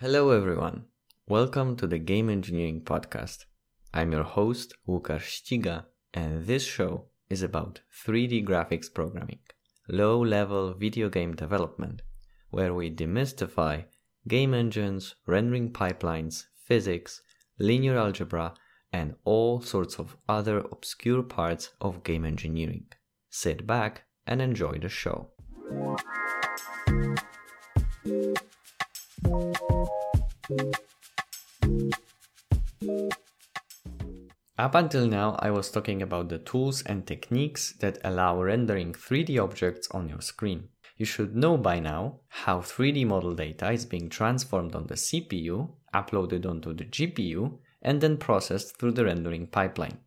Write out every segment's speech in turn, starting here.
Hello, everyone. Welcome to the Game Engineering Podcast. I'm your host, Łukasz Ściga, and this show is about 3D graphics programming, low level video game development, where we demystify game engines, rendering pipelines, physics, linear algebra, and all sorts of other obscure parts of game engineering. Sit back and enjoy the show. Up until now, I was talking about the tools and techniques that allow rendering 3D objects on your screen. You should know by now how 3D model data is being transformed on the CPU, uploaded onto the GPU, and then processed through the rendering pipeline.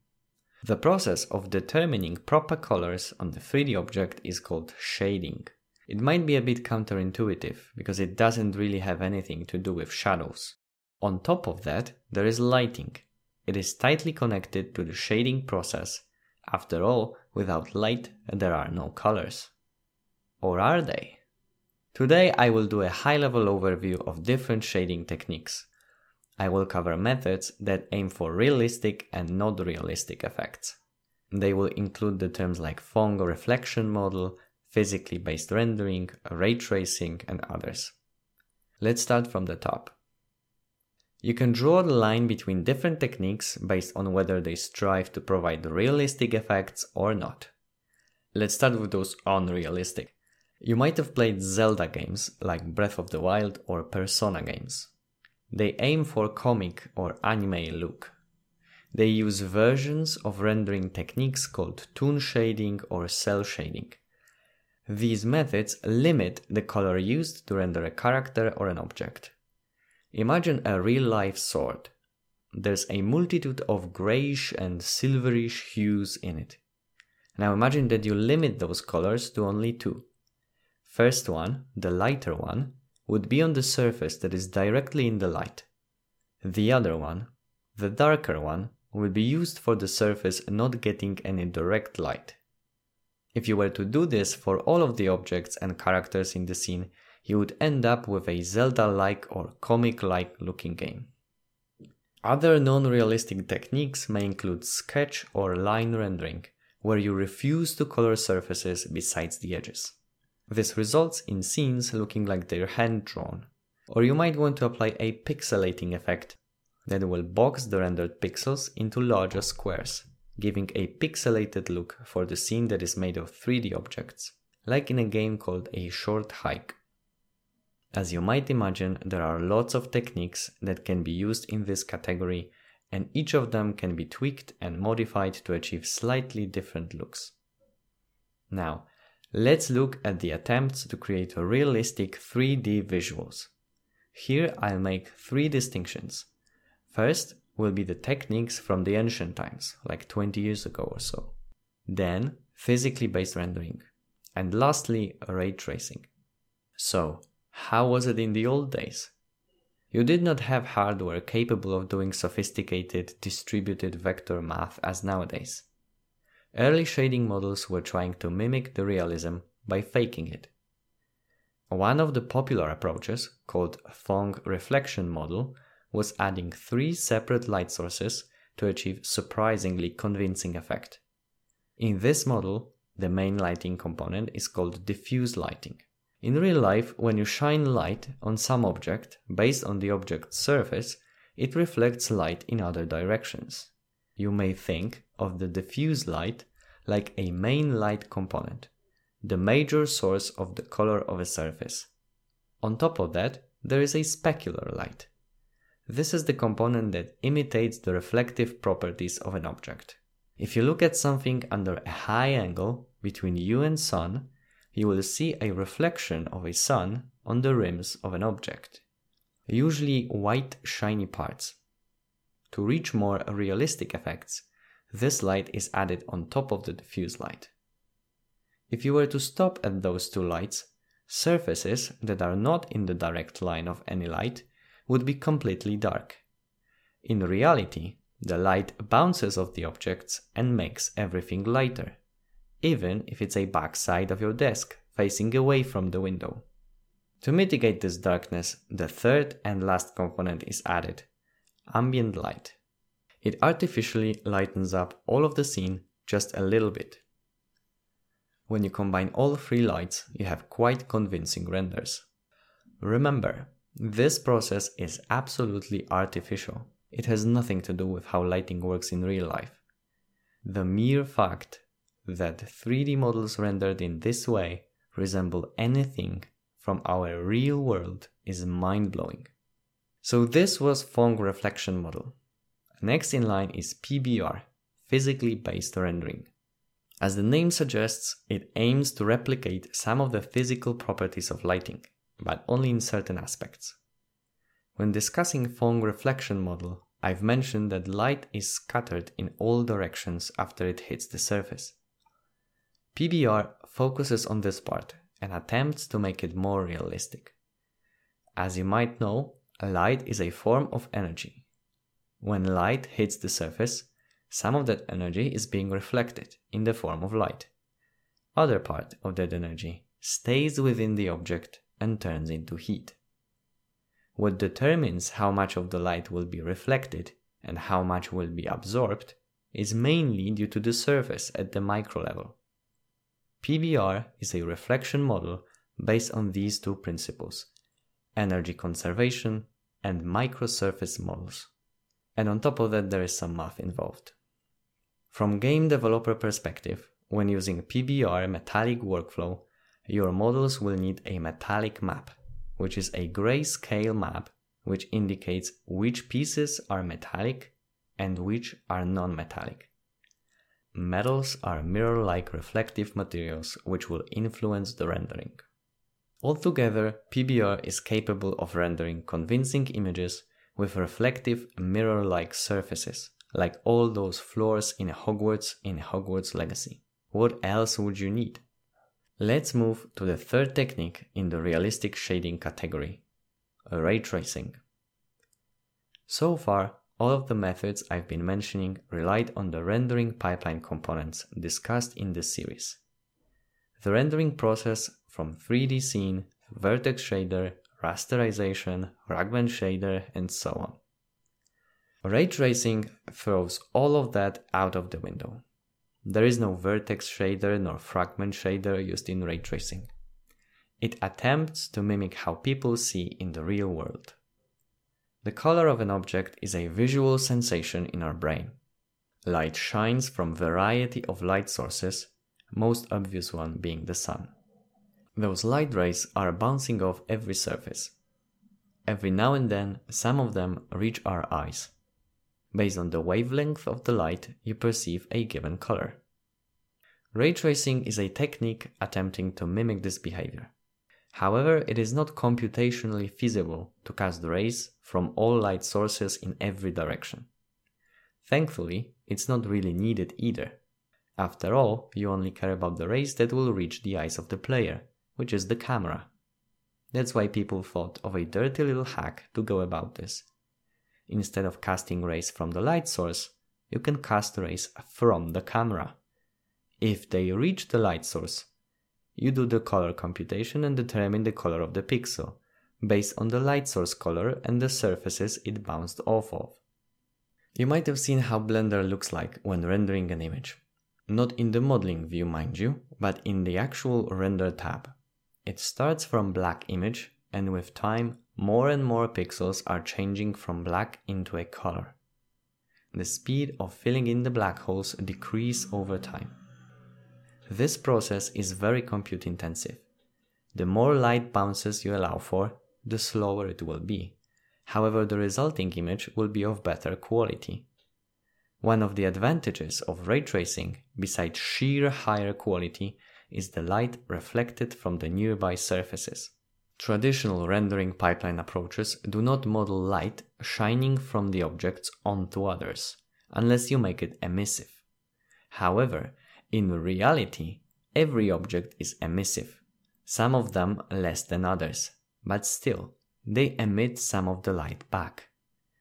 The process of determining proper colors on the 3D object is called shading. It might be a bit counterintuitive because it doesn't really have anything to do with shadows. On top of that, there is lighting. It is tightly connected to the shading process. After all, without light, there are no colors. Or are they? Today I will do a high level overview of different shading techniques. I will cover methods that aim for realistic and not realistic effects. They will include the terms like Phong reflection model, physically based rendering, ray tracing, and others. Let's start from the top. You can draw the line between different techniques based on whether they strive to provide realistic effects or not. Let's start with those unrealistic. You might have played Zelda games like Breath of the Wild or Persona games. They aim for comic or anime look. They use versions of rendering techniques called toon shading or cel shading. These methods limit the color used to render a character or an object. Imagine a real life sword. There's a multitude of grayish and silverish hues in it. Now imagine that you limit those colors to only two. First one, the lighter one, would be on the surface that is directly in the light. The other one, the darker one, will be used for the surface not getting any direct light. If you were to do this for all of the objects and characters in the scene, you would end up with a Zelda like or comic like looking game. Other non realistic techniques may include sketch or line rendering, where you refuse to color surfaces besides the edges. This results in scenes looking like they're hand drawn. Or you might want to apply a pixelating effect that will box the rendered pixels into larger squares, giving a pixelated look for the scene that is made of 3D objects, like in a game called A Short Hike. As you might imagine, there are lots of techniques that can be used in this category, and each of them can be tweaked and modified to achieve slightly different looks. Now, let's look at the attempts to create realistic 3D visuals. Here I'll make three distinctions. First will be the techniques from the ancient times, like 20 years ago or so. Then, physically based rendering. And lastly, ray tracing. So, how was it in the old days? You did not have hardware capable of doing sophisticated distributed vector math as nowadays. Early shading models were trying to mimic the realism by faking it. One of the popular approaches, called Phong reflection model, was adding three separate light sources to achieve surprisingly convincing effect. In this model, the main lighting component is called diffuse lighting. In real life, when you shine light on some object based on the object's surface, it reflects light in other directions. You may think of the diffuse light like a main light component, the major source of the color of a surface. On top of that, there is a specular light. This is the component that imitates the reflective properties of an object. If you look at something under a high angle between you and sun, you will see a reflection of a sun on the rims of an object, usually white shiny parts. To reach more realistic effects, this light is added on top of the diffuse light. If you were to stop at those two lights, surfaces that are not in the direct line of any light would be completely dark. In reality, the light bounces off the objects and makes everything lighter even if it's a backside of your desk facing away from the window. To mitigate this darkness, the third and last component is added ambient light. It artificially lightens up all of the scene just a little bit. When you combine all three lights, you have quite convincing renders. Remember, this process is absolutely artificial. It has nothing to do with how lighting works in real life. The mere fact that 3D models rendered in this way resemble anything from our real world is mind blowing. So, this was Phong reflection model. Next in line is PBR, physically based rendering. As the name suggests, it aims to replicate some of the physical properties of lighting, but only in certain aspects. When discussing Phong reflection model, I've mentioned that light is scattered in all directions after it hits the surface. PBR focuses on this part and attempts to make it more realistic. As you might know, light is a form of energy, when light hits the surface, some of that energy is being reflected in the form of light. Other part of that energy stays within the object and turns into heat. What determines how much of the light will be reflected and how much will be absorbed is mainly due to the surface at the micro level. PBR is a reflection model based on these two principles energy conservation and microsurface models and on top of that there is some math involved. From game developer perspective, when using PBR metallic workflow, your models will need a metallic map, which is a grayscale map which indicates which pieces are metallic and which are non-metallic. Metals are mirror-like reflective materials which will influence the rendering. Altogether, PBR is capable of rendering convincing images with reflective mirror-like surfaces, like all those floors in Hogwarts in Hogwarts Legacy. What else would you need? Let's move to the third technique in the realistic shading category, ray tracing. So far, all of the methods I've been mentioning relied on the rendering pipeline components discussed in this series. The rendering process from 3D scene, vertex shader, rasterization, fragment shader, and so on. Ray tracing throws all of that out of the window. There is no vertex shader nor fragment shader used in ray tracing. It attempts to mimic how people see in the real world. The color of an object is a visual sensation in our brain. Light shines from variety of light sources, most obvious one being the sun. Those light rays are bouncing off every surface. Every now and then, some of them reach our eyes. Based on the wavelength of the light, you perceive a given color. Ray tracing is a technique attempting to mimic this behavior. However, it is not computationally feasible to cast rays from all light sources in every direction. Thankfully, it's not really needed either. After all, you only care about the rays that will reach the eyes of the player, which is the camera. That's why people thought of a dirty little hack to go about this. Instead of casting rays from the light source, you can cast rays from the camera. If they reach the light source, you do the color computation and determine the color of the pixel, based on the light source color and the surfaces it bounced off of. You might have seen how Blender looks like when rendering an image. Not in the modeling view, mind you, but in the actual render tab. It starts from black image and with time more and more pixels are changing from black into a color. The speed of filling in the black holes decrease over time. This process is very compute intensive. The more light bounces you allow for, the slower it will be. However, the resulting image will be of better quality. One of the advantages of ray tracing, besides sheer higher quality, is the light reflected from the nearby surfaces. Traditional rendering pipeline approaches do not model light shining from the objects onto others, unless you make it emissive. However, in reality, every object is emissive, some of them less than others, but still, they emit some of the light back.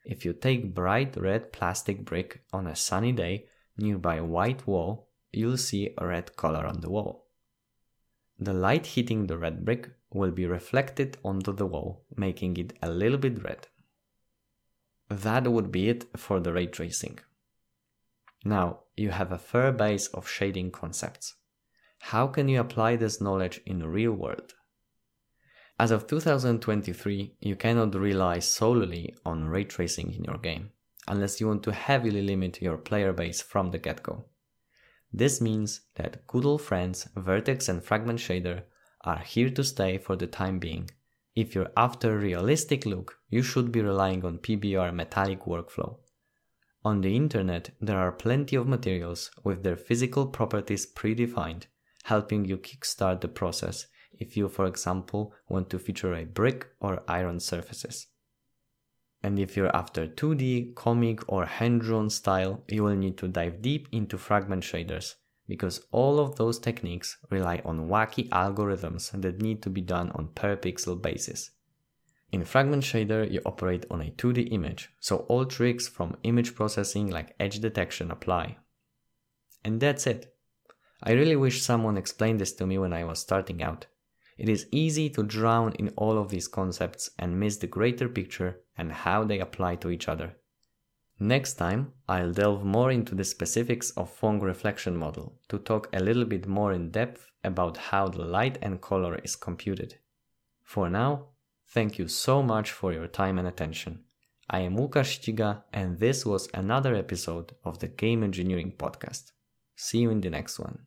If you take bright red plastic brick on a sunny day nearby a white wall, you'll see a red color on the wall. The light hitting the red brick will be reflected onto the wall, making it a little bit red. That would be it for the ray tracing. Now you have a fair base of shading concepts. How can you apply this knowledge in the real world? As of 2023, you cannot rely solely on ray tracing in your game, unless you want to heavily limit your player base from the get go. This means that good old friends Vertex and Fragment Shader are here to stay for the time being. If you're after a realistic look, you should be relying on PBR metallic workflow. On the internet, there are plenty of materials with their physical properties predefined, helping you kickstart the process if you, for example, want to feature a brick or iron surfaces. And if you're after 2D, comic, or hand drawn style, you will need to dive deep into fragment shaders, because all of those techniques rely on wacky algorithms that need to be done on per pixel basis. In Fragment Shader, you operate on a 2D image, so all tricks from image processing like edge detection apply. And that's it. I really wish someone explained this to me when I was starting out. It is easy to drown in all of these concepts and miss the greater picture and how they apply to each other. Next time, I'll delve more into the specifics of Phong reflection model to talk a little bit more in depth about how the light and color is computed. For now, thank you so much for your time and attention. I am Łukasz Ściga and this was another episode of the Game Engineering Podcast. See you in the next one.